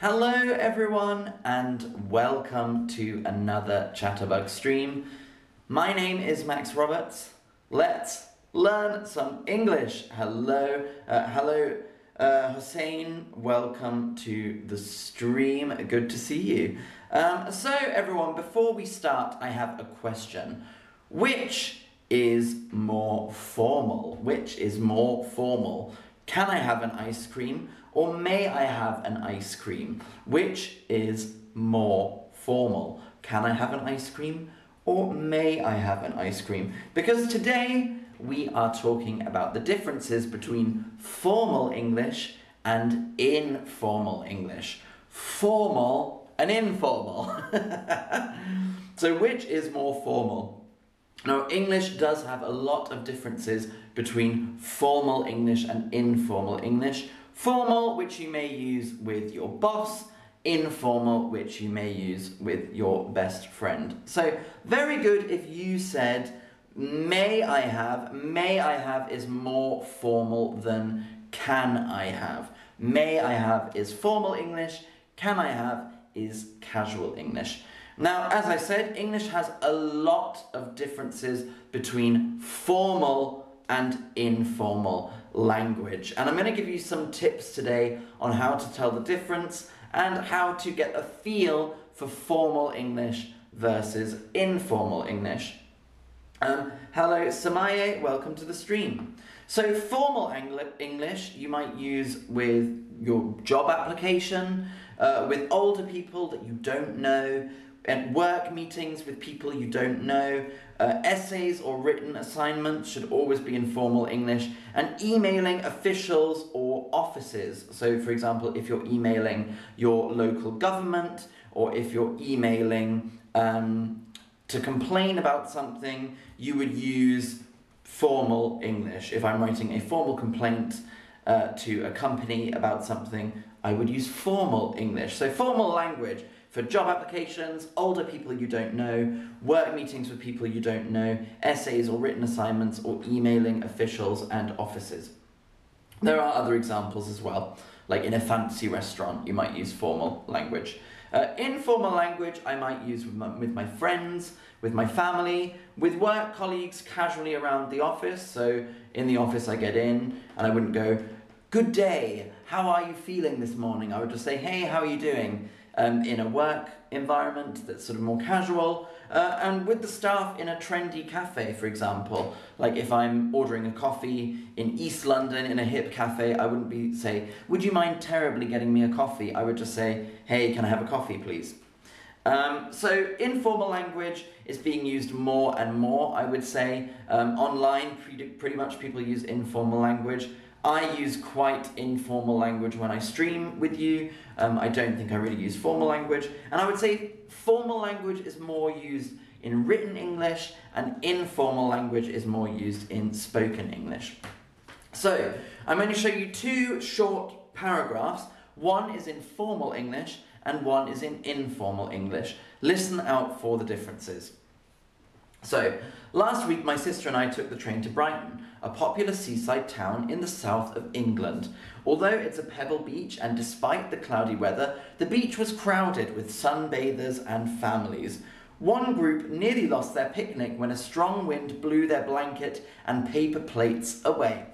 Hello, everyone, and welcome to another Chatterbug stream. My name is Max Roberts. Let's learn some English. Hello, uh, hello, uh, Hussein. Welcome to the stream. Good to see you. Um, so, everyone, before we start, I have a question. Which is more formal? Which is more formal? Can I have an ice cream or may I have an ice cream? Which is more formal? Can I have an ice cream or may I have an ice cream? Because today we are talking about the differences between formal English and informal English. Formal and informal. so, which is more formal? Now, English does have a lot of differences between formal English and informal English. Formal, which you may use with your boss, informal, which you may use with your best friend. So, very good if you said, may I have, may I have is more formal than can I have. May I have is formal English, can I have is casual English. Now, as I said, English has a lot of differences between formal and informal language. And I'm going to give you some tips today on how to tell the difference and how to get a feel for formal English versus informal English. Um, hello, Samaye, welcome to the stream. So, formal English you might use with your job application, uh, with older people that you don't know, and work meetings with people you don't know. Uh, essays or written assignments should always be in formal English. And emailing officials or offices. So, for example, if you're emailing your local government or if you're emailing um, to complain about something, you would use formal English. If I'm writing a formal complaint uh, to a company about something, I would use formal English. So, formal language for job applications, older people you don't know, work meetings with people you don't know, essays or written assignments, or emailing officials and offices. There are other examples as well, like in a fancy restaurant, you might use formal language. Uh, informal language I might use with my, with my friends, with my family, with work colleagues casually around the office. So in the office I get in and I wouldn't go, Good day, how are you feeling this morning? I would just say, Hey, how are you doing? Um, in a work environment that's sort of more casual, uh, and with the staff in a trendy cafe, for example. Like if I'm ordering a coffee in East London in a hip cafe, I wouldn't be say, "Would you mind terribly getting me a coffee?" I would just say, "Hey, can I have a coffee, please?" Um, so informal language is being used more and more, I would say. Um, online, pretty, pretty much people use informal language. I use quite informal language when I stream with you. Um, I don't think I really use formal language. And I would say formal language is more used in written English, and informal language is more used in spoken English. So, I'm going to show you two short paragraphs. One is in formal English, and one is in informal English. Listen out for the differences. So, last week my sister and I took the train to Brighton, a popular seaside town in the south of England. Although it's a pebble beach and despite the cloudy weather, the beach was crowded with sunbathers and families. One group nearly lost their picnic when a strong wind blew their blanket and paper plates away.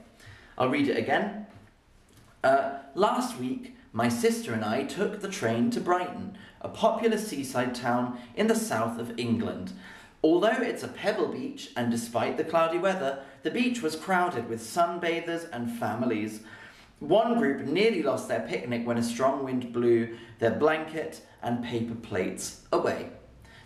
I'll read it again. Uh, last week, my sister and I took the train to Brighton, a popular seaside town in the south of England. Although it's a pebble beach, and despite the cloudy weather, the beach was crowded with sunbathers and families. One group nearly lost their picnic when a strong wind blew their blanket and paper plates away.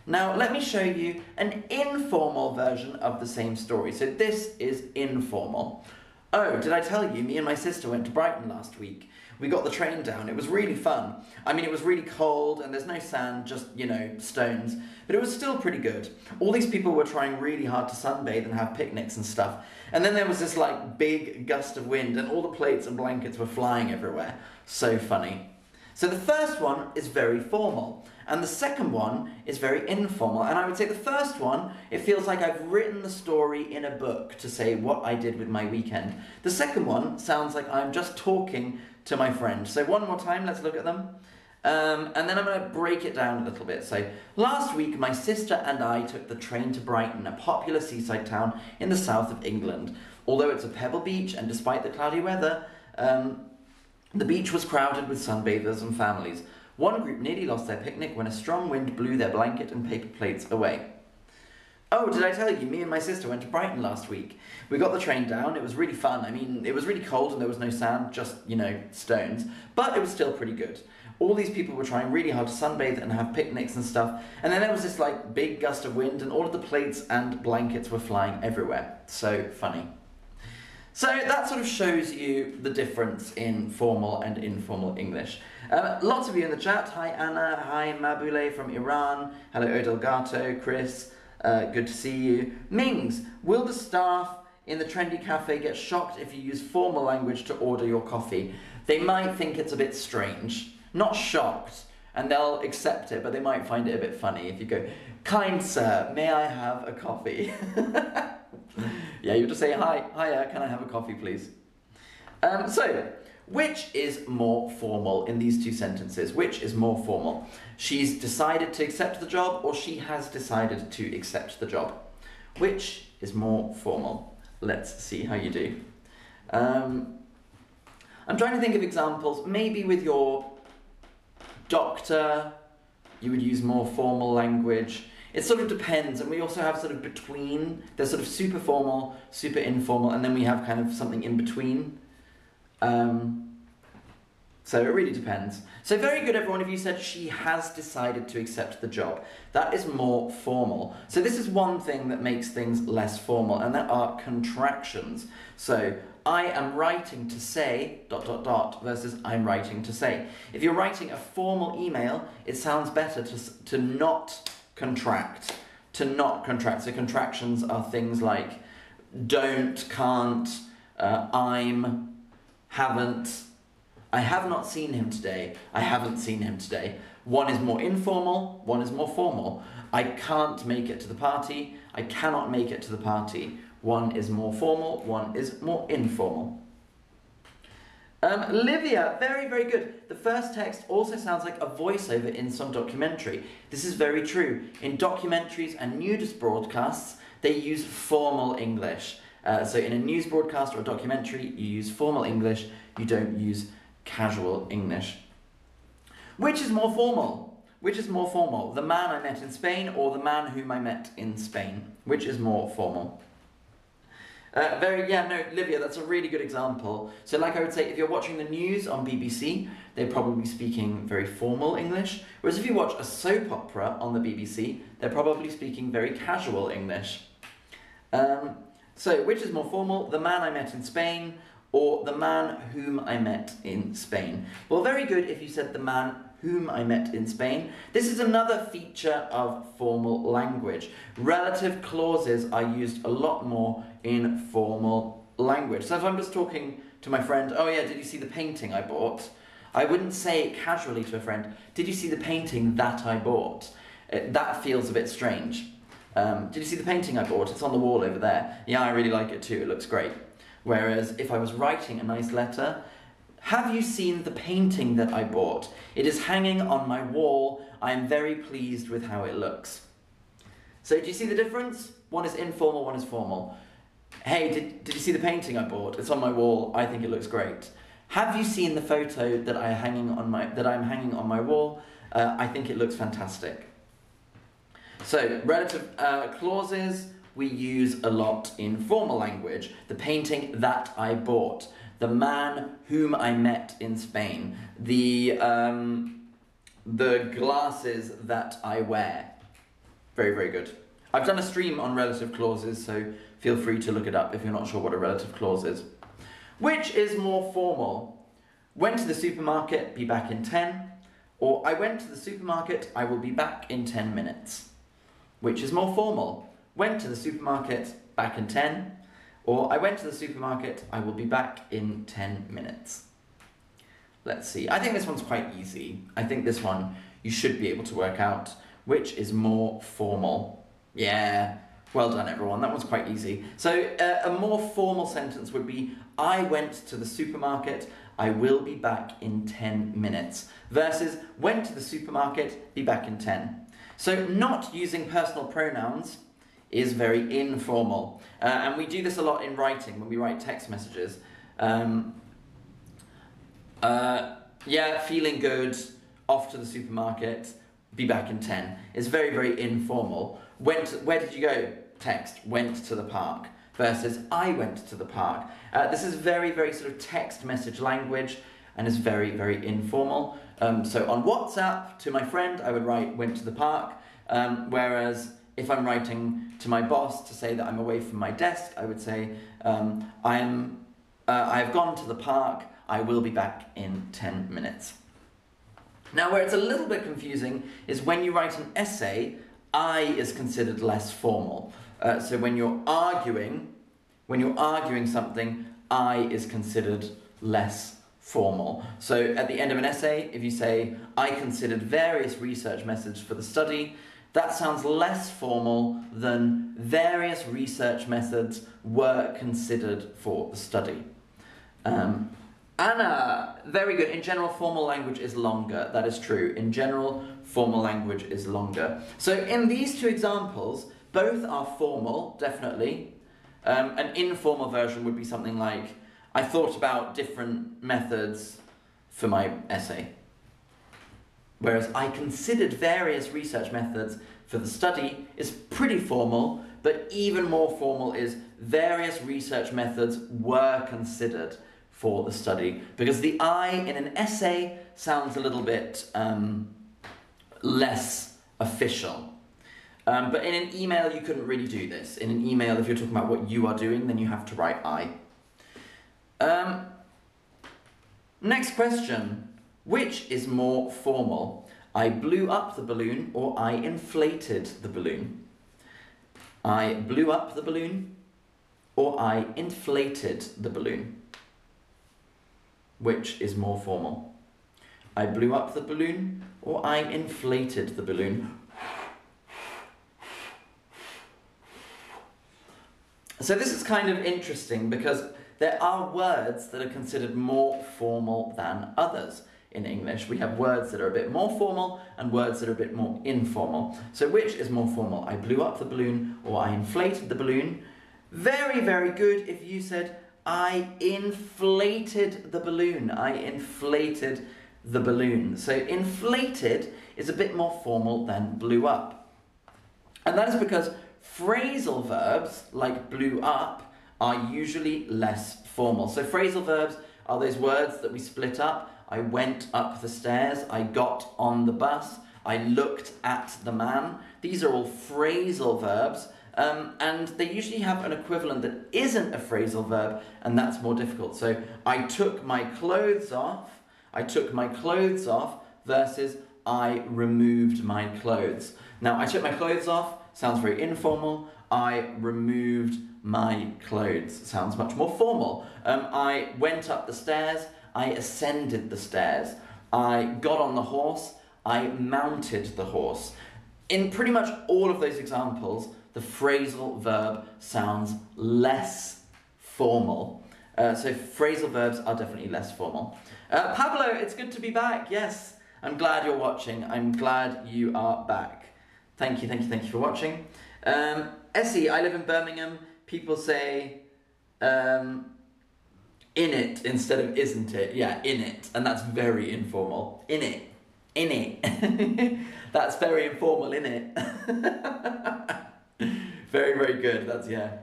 Now, let me show you an informal version of the same story. So, this is informal. Oh, did I tell you, me and my sister went to Brighton last week? We got the train down. It was really fun. I mean, it was really cold and there's no sand, just, you know, stones. But it was still pretty good. All these people were trying really hard to sunbathe and have picnics and stuff. And then there was this, like, big gust of wind and all the plates and blankets were flying everywhere. So funny. So the first one is very formal, and the second one is very informal. And I would say the first one, it feels like I've written the story in a book to say what I did with my weekend. The second one sounds like I'm just talking to my friend. So one more time, let's look at them. Um, and then I'm going to break it down a little bit. So, last week, my sister and I took the train to Brighton, a popular seaside town in the south of England. Although it's a pebble beach, and despite the cloudy weather, um, the beach was crowded with sunbathers and families. One group nearly lost their picnic when a strong wind blew their blanket and paper plates away. Oh, did I tell you? Me and my sister went to Brighton last week. We got the train down. It was really fun. I mean, it was really cold and there was no sand, just, you know, stones. But it was still pretty good. All these people were trying really hard to sunbathe and have picnics and stuff. And then there was this, like, big gust of wind and all of the plates and blankets were flying everywhere. So funny. So that sort of shows you the difference in formal and informal English. Uh, lots of you in the chat. Hi Anna, hi Mabule from Iran. Hello Odelgato, Chris. Uh, good to see you. Mings, will the staff in the trendy cafe get shocked if you use formal language to order your coffee? They might think it's a bit strange. Not shocked, and they'll accept it, but they might find it a bit funny if you go, Kind sir, may I have a coffee? yeah, you just say, Hi, hiya, can I have a coffee, please? Um, so, which is more formal in these two sentences? Which is more formal? She's decided to accept the job or she has decided to accept the job? Which is more formal? Let's see how you do. Um, I'm trying to think of examples. Maybe with your doctor, you would use more formal language. It sort of depends, and we also have sort of between. There's sort of super formal, super informal, and then we have kind of something in between. Um, so it really depends. So very good, everyone. If you said she has decided to accept the job, that is more formal. So this is one thing that makes things less formal, and that are contractions. So I am writing to say dot dot dot versus I'm writing to say. If you're writing a formal email, it sounds better to to not contract. To not contract. So contractions are things like don't, can't, uh, I'm, haven't, I have not seen him today, I haven't seen him today. One is more informal, one is more formal. I can't make it to the party, I cannot make it to the party. One is more formal, one is more informal. Um, Livia, very, very good. The first text also sounds like a voiceover in some documentary. This is very true. In documentaries and nudist broadcasts, they use formal English. Uh, so in a news broadcast or a documentary, you use formal English, you don't use casual English. Which is more formal? Which is more formal? The man I met in Spain or the man whom I met in Spain? Which is more formal? Uh, very, yeah, no, Livia, that's a really good example. So, like I would say, if you're watching the news on BBC, they're probably speaking very formal English. Whereas if you watch a soap opera on the BBC, they're probably speaking very casual English. Um, so, which is more formal, the man I met in Spain or the man whom I met in Spain? Well, very good if you said the man whom I met in Spain. This is another feature of formal language. Relative clauses are used a lot more in formal language. So if I'm just talking to my friend, oh yeah, did you see the painting I bought? I wouldn't say casually to a friend, did you see the painting that I bought? It, that feels a bit strange. Um, did you see the painting I bought? It's on the wall over there. Yeah, I really like it too. It looks great. Whereas if I was writing a nice letter, have you seen the painting that I bought? It is hanging on my wall. I am very pleased with how it looks. So do you see the difference? One is informal, one is formal. Hey, did, did you see the painting I bought? It's on my wall. I think it looks great. Have you seen the photo that I hanging on my that I'm hanging on my wall? Uh, I think it looks fantastic. So relative uh, clauses we use a lot in formal language. The painting that I bought the man whom I met in Spain, the, um, the glasses that I wear. Very, very good. I've done a stream on relative clauses, so feel free to look it up if you're not sure what a relative clause is. Which is more formal? Went to the supermarket, be back in 10. Or I went to the supermarket, I will be back in 10 minutes. Which is more formal? Went to the supermarket, back in 10. Or I went to the supermarket, I will be back in 10 minutes. Let's see. I think this one's quite easy. I think this one you should be able to work out which is more formal. Yeah, Well done, everyone. That was quite easy. So, uh, a more formal sentence would be I went to the supermarket. I will be back in 10 minutes. Versus went to the supermarket, be back in 10. So, not using personal pronouns is very informal. Uh, and we do this a lot in writing when we write text messages. Um, uh, yeah, feeling good, off to the supermarket, be back in 10. It's very, very informal. Went, where did you go? Text, went to the park. Versus, I went to the park. Uh, this is very, very sort of text message language and is very, very informal. Um, so on WhatsApp to my friend, I would write, went to the park. Um, whereas if I'm writing to my boss to say that I'm away from my desk, I would say, um, I'm, uh, I have gone to the park, I will be back in 10 minutes. Now, where it's a little bit confusing is when you write an essay, I is considered less formal. Uh, so when you're arguing, when you're arguing something, I is considered less formal. So at the end of an essay, if you say, I considered various research methods for the study, that sounds less formal than various research methods were considered for the study. Um, Anna, very good. In general, formal language is longer. That is true. In general, formal language is longer. So in these two examples, both are formal, definitely. Um, an informal version would be something like, I thought about different methods for my essay. Whereas I considered various research methods for the study is pretty formal, but even more formal is various research methods were considered for the study because the I in an essay sounds a little bit um, less official. Um, but in an email, you couldn't really do this. In an email, if you're talking about what you are doing, then you have to write I. Um, next question. Which is more formal? I blew up the balloon or I inflated the balloon? I blew up the balloon or I inflated the balloon? Which is more formal? I blew up the balloon or I inflated the balloon? So this is kind of interesting because there are words that are considered more formal than others in English. We have words that are a bit more formal and words that are a bit more informal. So which is more formal? I blew up the balloon or I inflated the balloon? Very, very good if you said I inflated the balloon. I inflated the balloon. So inflated is a bit more formal than blew up. And that is because phrasal verbs like blew up are usually less formal. So phrasal verbs are those words that we split up. I went up the stairs, I got on the bus, I looked at the man. These are all phrasal verbs um, and they usually have an equivalent that isn't a phrasal verb, and that's more difficult. So I took my clothes off, I took my clothes off, versus I removed my clothes. Now, I took my clothes off sounds very informal. I removed my clothes sounds much more formal. Um, I went up the stairs, I ascended the stairs. I got on the horse, I mounted the horse. In pretty much all of those examples, the phrasal verb sounds less formal. Uh, so phrasal verbs are definitely less formal. Uh, Pablo, it's good to be back. Yes, I'm glad you're watching. I'm glad you are back. Thank you, thank you, thank you for watching. Um, Essie, I live in Birmingham. People say um, in it instead of isn't it. Yeah, in it. And that's very informal. In it. In it. that's very informal, in it. very, very good. That's, yeah.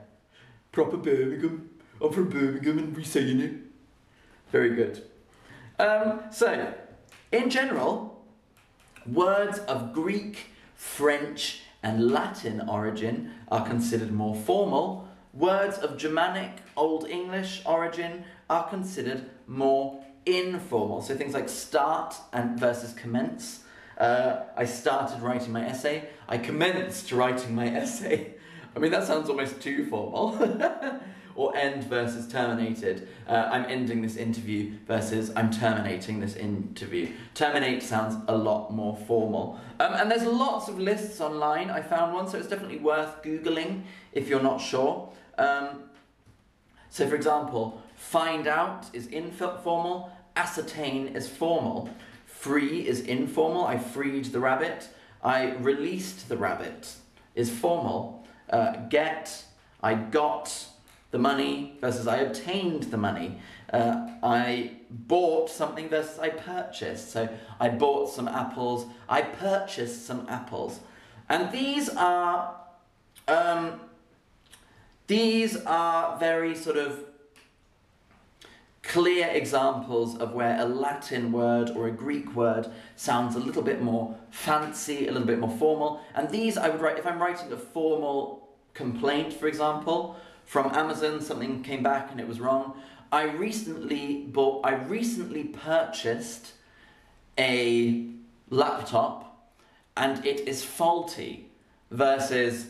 Proper Birmingham. I'm from Birmingham and we saying it. Very good. Um, so, in general, words of Greek, French, and Latin origin are considered more formal. Words of Germanic, Old English origin are considered more informal. So things like start and versus commence uh, I started writing my essay. I commenced writing my essay. I mean, that sounds almost too formal. or end versus terminated. Uh, I'm ending this interview versus I'm terminating this interview. Terminate sounds a lot more formal. Um, and there's lots of lists online. I found one, so it's definitely worth Googling if you're not sure. Um, so, for example, find out is informal, ascertain is formal, free is informal. I freed the rabbit. I released the rabbit is formal. Uh, get, I got the money versus I obtained the money. Uh, I bought something versus I purchased. So I bought some apples, I purchased some apples. And these are um, these are very sort of clear examples of where a Latin word or a Greek word sounds a little bit more fancy, a little bit more formal. And these I would write, if I'm writing a formal complaint, for example, from Amazon, something came back and it was wrong. I recently bought, I recently purchased a laptop and it is faulty versus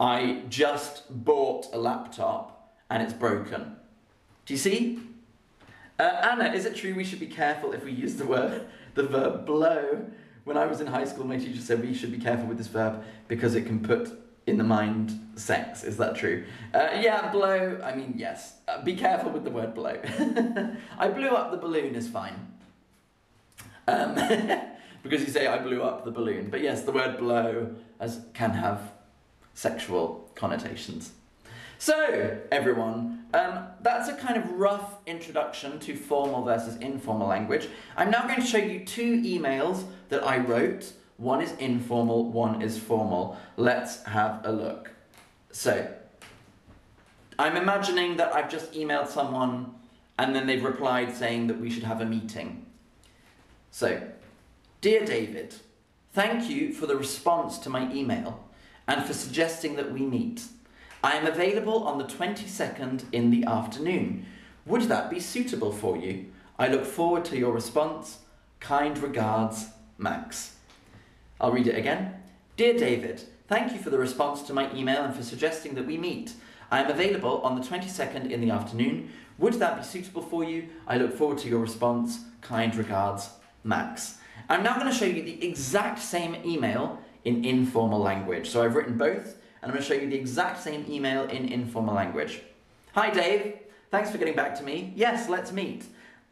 I just bought a laptop and it's broken. Do you see? Uh, Anna, is it true we should be careful if we use the word, the verb blow? When I was in high school, my teacher said we should be careful with this verb because it can put in the mind sex. Is that true? Uh, yeah, blow. I mean, yes. Uh, be careful with the word blow. I blew up the balloon is fine. Um, because you say I blew up the balloon. But yes, the word blow as can have sexual connotations. So, everyone, um, that's a kind of rough introduction to formal versus informal language. I'm now going to show you two emails that I wrote. One is informal, one is formal. Let's have a look. So, I'm imagining that I've just emailed someone and then they've replied saying that we should have a meeting. So, Dear David, thank you for the response to my email and for suggesting that we meet. I am available on the 22nd in the afternoon. Would that be suitable for you? I look forward to your response. Kind regards, Max. I'll read it again. Dear David, thank you for the response to my email and for suggesting that we meet. I am available on the 22nd in the afternoon. Would that be suitable for you? I look forward to your response. Kind regards, Max. I'm now going to show you the exact same email in informal language. So I've written both and I'm going to show you the exact same email in informal language. Hi Dave, thanks for getting back to me. Yes, let's meet.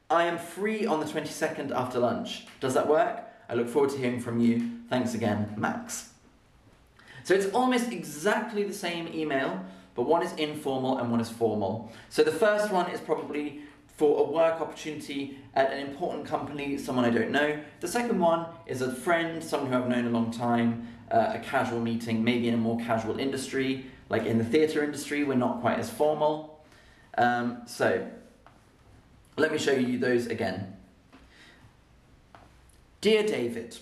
I am free on the 22nd after lunch. Does that work? I look forward to hearing from you. Thanks again, Max. So it's almost exactly the same email, but one is informal and one is formal. So the first one is probably for a work opportunity at an important company, someone I don't know. The second one is a friend, someone who I've known a long time, uh, a casual meeting, maybe in a more casual industry, like in the theatre industry, we're not quite as formal. Um, so, let me show you those again. Dear David,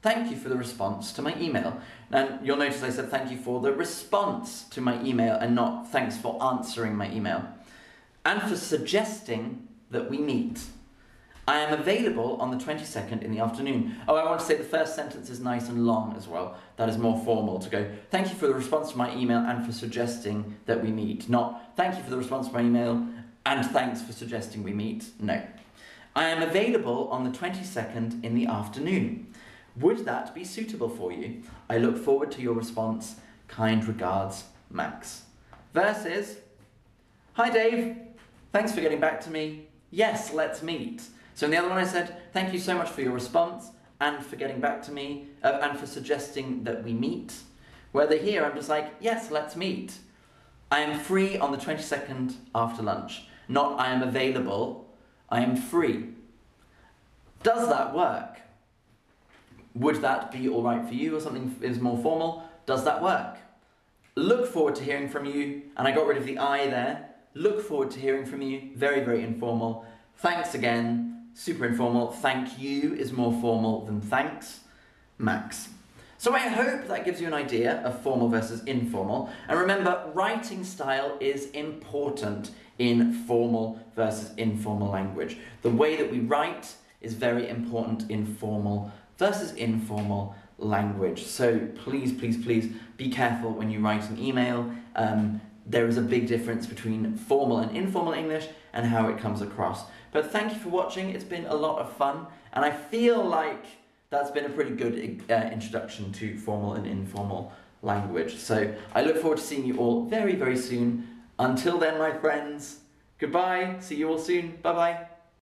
thank you for the response to my email. And you'll notice I said thank you for the response to my email and not thanks for answering my email. And for suggesting that we meet. I am available on the 22nd in the afternoon. Oh, I want to say the first sentence is nice and long as well. That is more formal to go, thank you for the response to my email and for suggesting that we meet. Not, thank you for the response to my email and thanks for suggesting we meet. No. I am available on the 22nd in the afternoon. Would that be suitable for you? I look forward to your response. Kind regards, Max. Versus, Hi Dave, thanks for getting back to me. Yes, let's meet. So in the other one I said, thank you so much for your response and for getting back to me uh, and for suggesting that we meet. Whether here I'm just like, yes, let's meet. I am free on the 22nd after lunch. Not I am available, I am free. Does that work? Would that be all right for you or something is more formal? Does that work? Look forward to hearing from you, and I got rid of the I there. Look forward to hearing from you, very, very informal. Thanks again, super informal. Thank you is more formal than thanks. Max. So I hope that gives you an idea of formal versus informal. And remember, writing style is important in formal versus informal language. The way that we write is very important in formal versus informal language. So please, please, please be careful when you write an email. Um, there is a big difference between formal and informal English and how it comes across. But thank you for watching. It's been a lot of fun, and I feel like that's been a pretty good uh, introduction to formal and informal language. So I look forward to seeing you all very, very soon. Until then, my friends, goodbye. See you all soon. Bye bye.